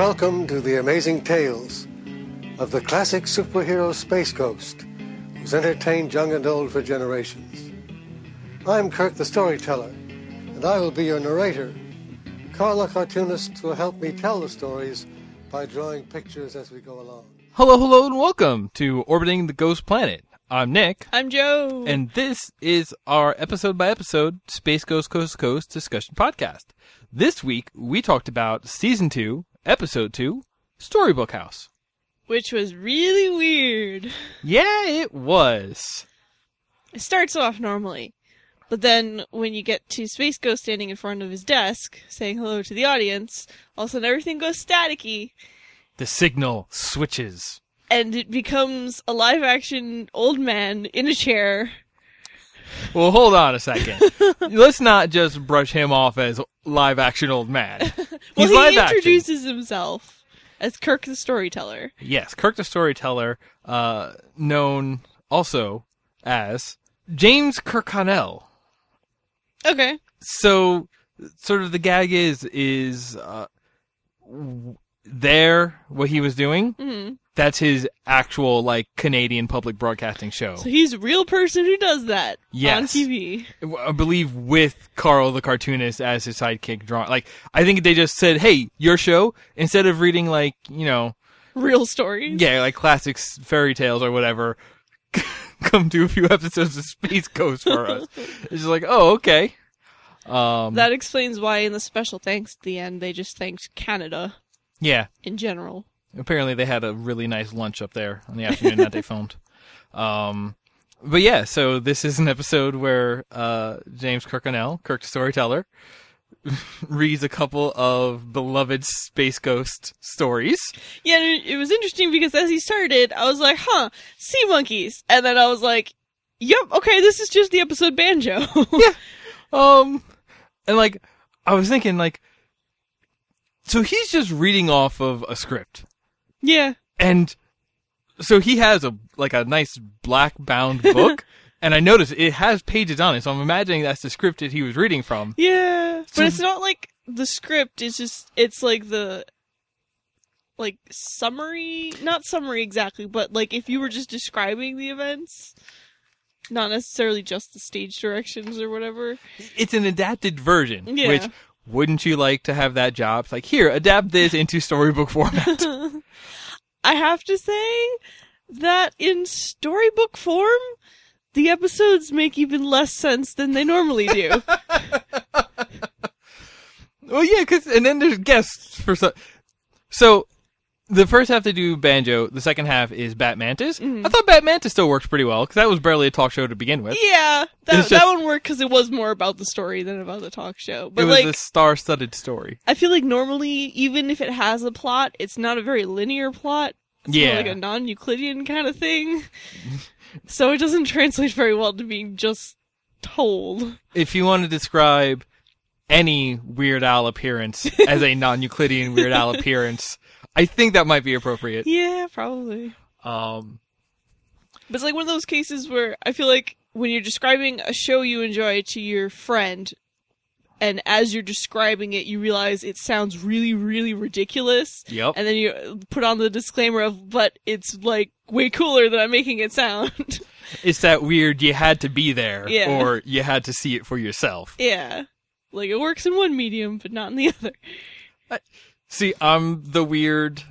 Welcome to the amazing tales of the classic superhero Space Ghost, who's entertained young and old for generations. I'm Kirk the Storyteller, and I will be your narrator. Carla Cartoonist will help me tell the stories by drawing pictures as we go along. Hello, hello, and welcome to Orbiting the Ghost Planet. I'm Nick, I'm Joe. and this is our episode by episode Space Ghost Coast to Coast discussion podcast. This week, we talked about Season 2, Episode 2, Storybook House. which was really weird. Yeah, it was. It starts off normally, but then when you get to Space Ghost standing in front of his desk saying hello to the audience, all of a sudden everything goes staticky The signal switches. and it becomes a live action old man in a chair. Well, hold on a second. Let's not just brush him off as live action old man. Well, He's he live action. introduces himself as Kirk the storyteller. Yes, Kirk the Storyteller, uh, known also as James Kirkconnell. Okay. so sort of the gag is is uh w- there what he was doing hmm that's his actual like canadian public broadcasting show So he's a real person who does that on TV. i believe with carl the cartoonist as his sidekick drawing like i think they just said hey your show instead of reading like you know Real stories. yeah like classics fairy tales or whatever come do a few episodes of space ghost for us it's just like oh okay um That explains why in the special thanks at the end they just thanked Canada yeah in general. Apparently, they had a really nice lunch up there on the afternoon that they filmed. Um, but yeah, so this is an episode where uh, James Kirkconnell, Kirk the Storyteller, reads a couple of beloved Space Ghost stories. Yeah, it, it was interesting because as he started, I was like, huh, sea monkeys. And then I was like, yep, okay, this is just the episode Banjo. Um, and like, I was thinking, like, so he's just reading off of a script. Yeah. And so he has a like a nice black bound book, and I noticed it has pages on it. So I'm imagining that's the script that he was reading from. Yeah. So- But it's not like the script, it's just, it's like the, like, summary, not summary exactly, but like if you were just describing the events, not necessarily just the stage directions or whatever. It's an adapted version. Yeah. Which wouldn't you like to have that job? It's like here, adapt this into storybook format. I have to say that in storybook form, the episodes make even less sense than they normally do. well, yeah, cause and then there's guests for so. So the first half they do banjo. The second half is Bat Mantis. Mhm. I thought Bat Mantis still works pretty well because that was barely a talk show to begin with. yeah, that, It's that one worked because it was more about the story than about the talk show. But it was like, a star-studded story. I feel like normally, even if it has a plot, it's not a very linear plot. It's more Yeah. like a non-Euclidean kind of thing. so it doesn't translate very well to being just told. if you want to describe any Weird Al appearance as a non-Euclidean Weird Al appearance, I think that might be appropriate. Yeah, probably. Um, But it's like one of those cases where I feel like when you're describing a show you enjoy to your friend, and as you're describing it, you realize it sounds really, really ridiculous. yep. And then you put on the disclaimer of, but it's like way cooler than I'm making it sound. It's that weird you had to be there Yeah. or you had to see it for yourself. yeah. Like it works in one medium, but not in the other. See, I'm the weird.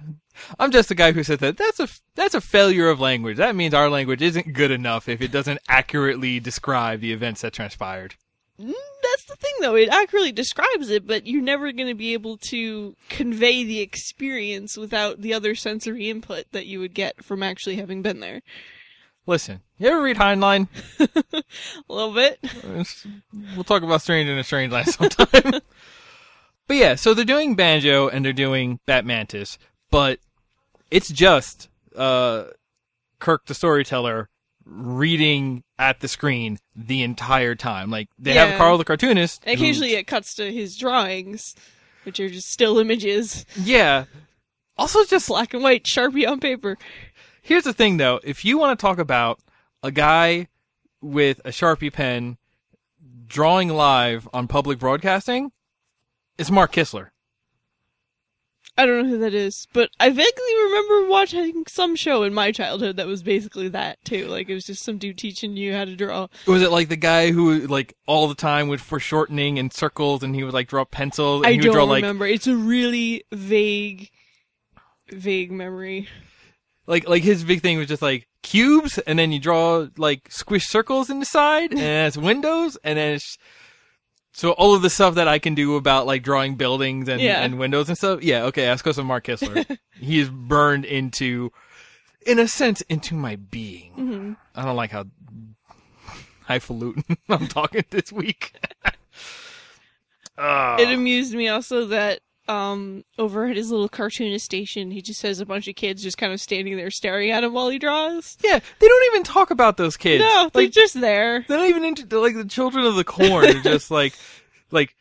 I'm just the guy who said that. That's a that's a failure of language. That means our language isn't good enough if it doesn't accurately describe the events that transpired. Mm, That's the thing though, it accurately describes it, but you're never going to be able to convey the experience without the other sensory input that you would get from actually having been there. Listen, you ever read Heinlein? A little bit. We'll talk about Stranger in a Strange Land sometime. but yeah, so they're doing Banjo and they're doing Bat Mantis, but it's just uh, Kirk the storyteller reading at the screen the entire time. Like they have Carl the cartoonist. And who- occasionally it cuts to his drawings, which are just still images, yeah. Also, just black and white, sharpie on paper. Here's the thing though, if you want to talk about a guy with a Sharpie pen drawing live on public broadcasting, it's Mark Kistler. I don't know who that is, but I vaguely remember watching some show in my childhood that was basically that too. Like it was just some dude teaching you how to draw. Was it like the guy who like all the time would foreshortening and circles, and he would like draw pencils, and I he would don't draw like remember. It's a really vague, vague memory. like like his big thing was just like cubes, and then you draw like squish circles in the side, and it's windows, and then it's so all of the stuff that I can do about like drawing buildings and, Yeah. and windows and stuff. Yeah, okay, that's because of Mark Kistler. he is burned into, in a sense, into my being. hmm I don't like how highfalutin I'm talking this week. Ugh. It amused me also that um over at his little cartoonist station, he just has a bunch of kids just kind of standing there staring at him while he draws. yeah, they don't even talk about those kids. No, they're like just there. they're not even into like the children of the corn. They're just like like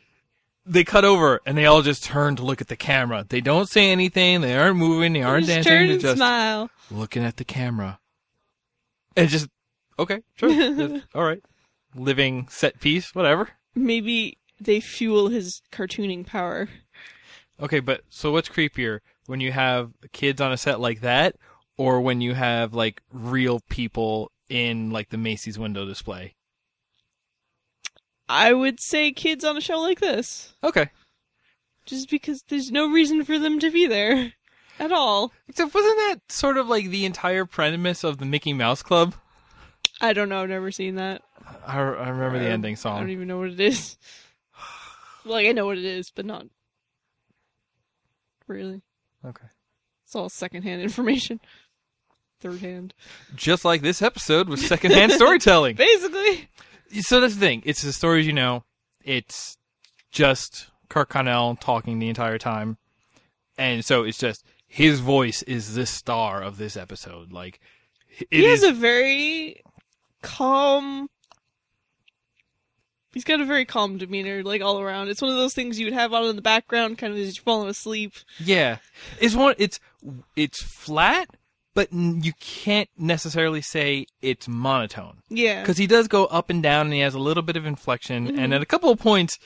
they cut over and they all just turn to look at the camera. They don't say anything. They aren't moving. They aren't just dancing. turn They're and just smile. looking at the camera. And just okay, sure, all right, living set piece, whatever. Maybe they fuel his cartooning power. Okay, but so what's creepier when you have kids on a set like that, or when you have like real people in like the Macy's window display? I would say kids on a show like this, Okay, just because there's no reason for them to be there at all. except wasn't that sort of like the entire premise of the Mickey Mouse Club? I don't know. I've never seen that. I, I remember the ending song. I don't even know what it is. like I know what it is, but not really. Okay, It's all secondhand information. Third hand. just like this episode was secondhand storytelling. Basically. so that's the thing. It's the stories you know. It's just Kirkconnell talking the entire time, and so it's just his voice is the star of this episode. Like it he has is- a very calm He's got a very calm demeanor, like all around. It's one of those things you would have on in the background, kind of as you're falling asleep. yeah. It's one. It's it's flat, but you can't necessarily say it's monotone Yeah. because he does go up and down, and he has a little bit of inflection, Mhm. and at a couple of points.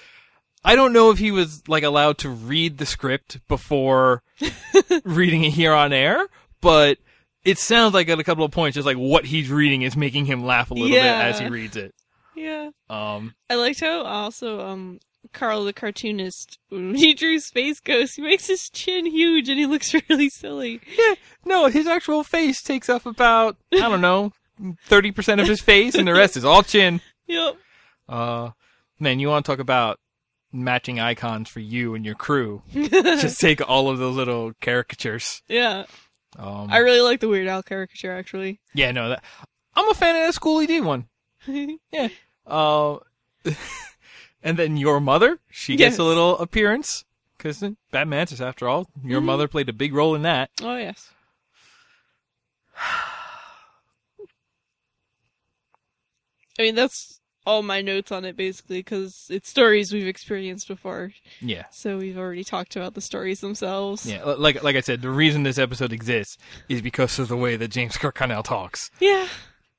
I don't know if he was like allowed to read the script before reading it here on air, but it sounds like at a couple of points, just like what he's reading is making him laugh a little bit as he reads it. Yeah. Um, I liked how also um Carl the cartoonist when he drew Space Ghost, he makes his chin huge and he looks really silly. yeah, no, his actual face takes up about I don't know thirty percent of his face, and the rest is all chin. Yep. Uh, man, you want to talk about matching icons for you and your crew? Just take all of those little caricatures. yeah. Um, I really like the Weird Al caricature actually. yeah, no, that I'm a fan of that Schoolly D one. Yeah. Uh, and then your mother, she gets Yes. a little appearance because Bat Mantis, after all, your Mhm. mother played a big role in that. oh yes. I mean that's all my notes on it basically because it's stories we've experienced before. Yeah, So we've already talked about the stories themselves. yeah. Like like I said, the reason this episode exists is because of the way that James Kirkconnell talks. Yeah.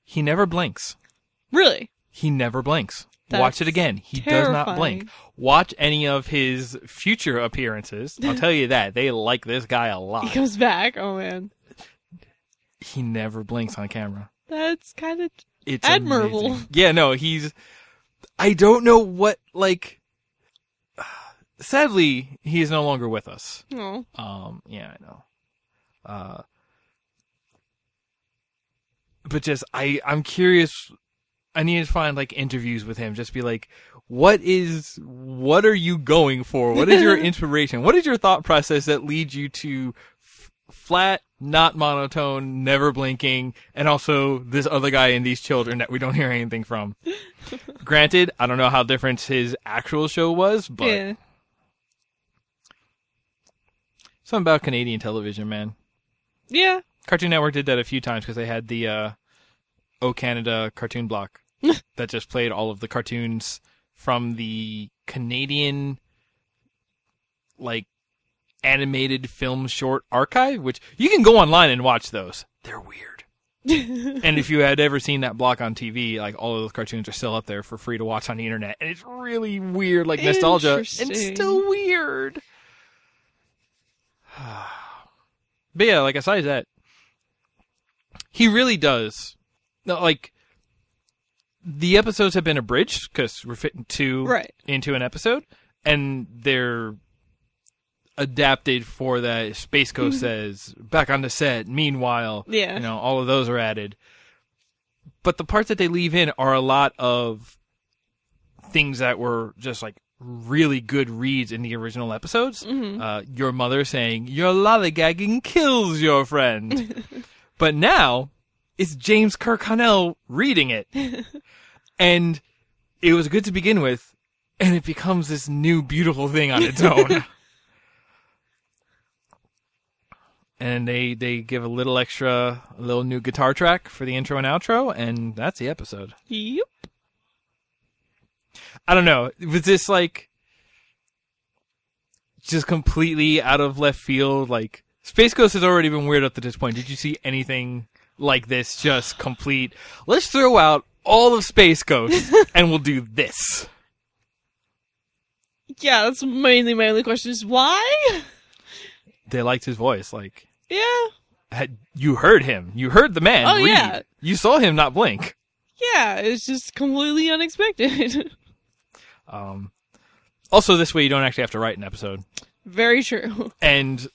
He never blinks. Really? He never blinks. Watch it again. He does not blink. Watch any of his future appearances. I'll tell you that they like this guy a lot. He comes back. Oh man. He never blinks on camera. That's kind of It's Admirable. amazing. Yeah, no, he's. I don't know what like. Sadly, he is no longer with us. oh. Um, yeah, I know. Uh, but just I, I'm curious. I need to find like interviews with him. Just be like, what is, what are you going for? What is your inspiration? What is your thought process that leads you to f- flat, not monotone, never blinking, and also this other guy and these children that we don't hear anything from? Granted, I don't know how different his actual show was, but yeah. something about Canadian television, man. Yeah. Cartoon Network did that a few times because they had the uh, O Canada cartoon block that just played all of the cartoons from the Canadian like animated film short archive, which you can go online and watch those. They're weird. and if you had ever seen that block on TV, like all of those cartoons are still up there for free to watch on the internet, and it's really weird, like nostalgia, and still weird. But yeah, like aside that, he really does. Like the episodes have been abridged because we're fitting two Right. into an episode, and they're adapted for that. Space Ghost says back on the set. Meanwhile, Yeah. you know, all of those are added. But the parts that they leave in are a lot of things that were just like really good reads in the original episodes. Uh, your mother saying, Your lollygagging kills your friend. but now it's James Kirkconnell reading it. and it was good to begin with, and it becomes this new beautiful thing on its own. and they they give a little extra, a little new guitar track for the intro and outro, and that's the episode. Yep. I don't know. Was this like just completely out of left field? Like Space Ghost has already been weird up to this point. Did you see anything like this? Just complete. Let's throw out all of Space Ghost and we'll do this. Yeah, that's mainly my only question is why? They liked his voice. Like Yeah. had, you heard him. You heard the man. Oh, read. yeah. You saw him not blink. Yeah, it's just completely unexpected. Um, also, this way you don't actually have to write an episode. Very true. and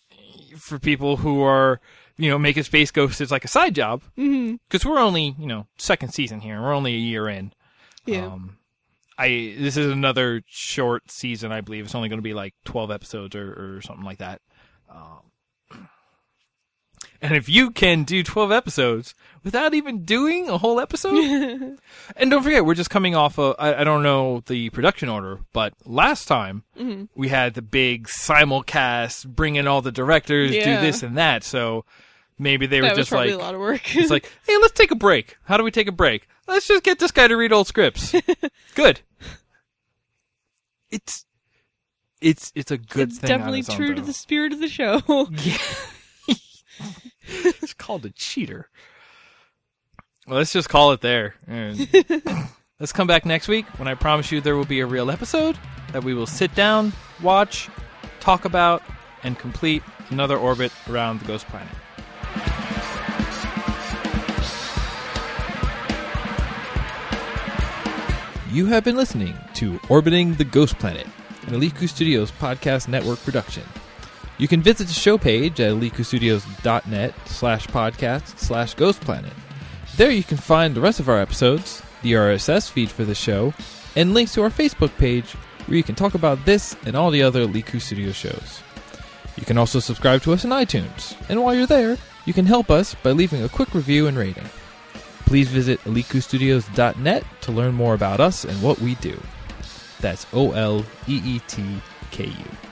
for people who are you know making space ghost is like a side job. Because we're only you know second season here we're only a year in. Yeah. um i this is another short season i believe. It's only going to be like 12 episodes or, or something like that. Um and if you can do 12 episodes without even doing a whole episode? And don't forget we're just coming off of I, I don't know the production order but last time hmm we had the big simulcast, bring in all the directors, do this and that. So maybe they were That was just probably like, a lot of work. it's like, hey, let's take a break. How do we take a break? Let's just get this guy to read old scripts. Good. It's it's it's a good it's thing. on definitely its own, true to the spirit of the show. Yeah. it's called a cheater. Well, let's just call it there. And let's come back next week when I promise you there will be a real episode that we will sit down, watch, talk about, and complete another orbit around the ghost planet. You have been listening to Orbiting the Ghost Planet, an Aliku Studios podcast network production. You can visit the show page at alikustudios.net slash podcast slash ghost planet. There you can find the rest of our episodes, the RSS feed for the show, and links to our Facebook page where you can talk about this and all the other Aliku Studios shows. You can also subscribe to us on iTunes, and while you're there, you can help us by leaving a quick review and rating. Please visit alikustudios.net to learn more about us and what we do. That's O L E E T K U.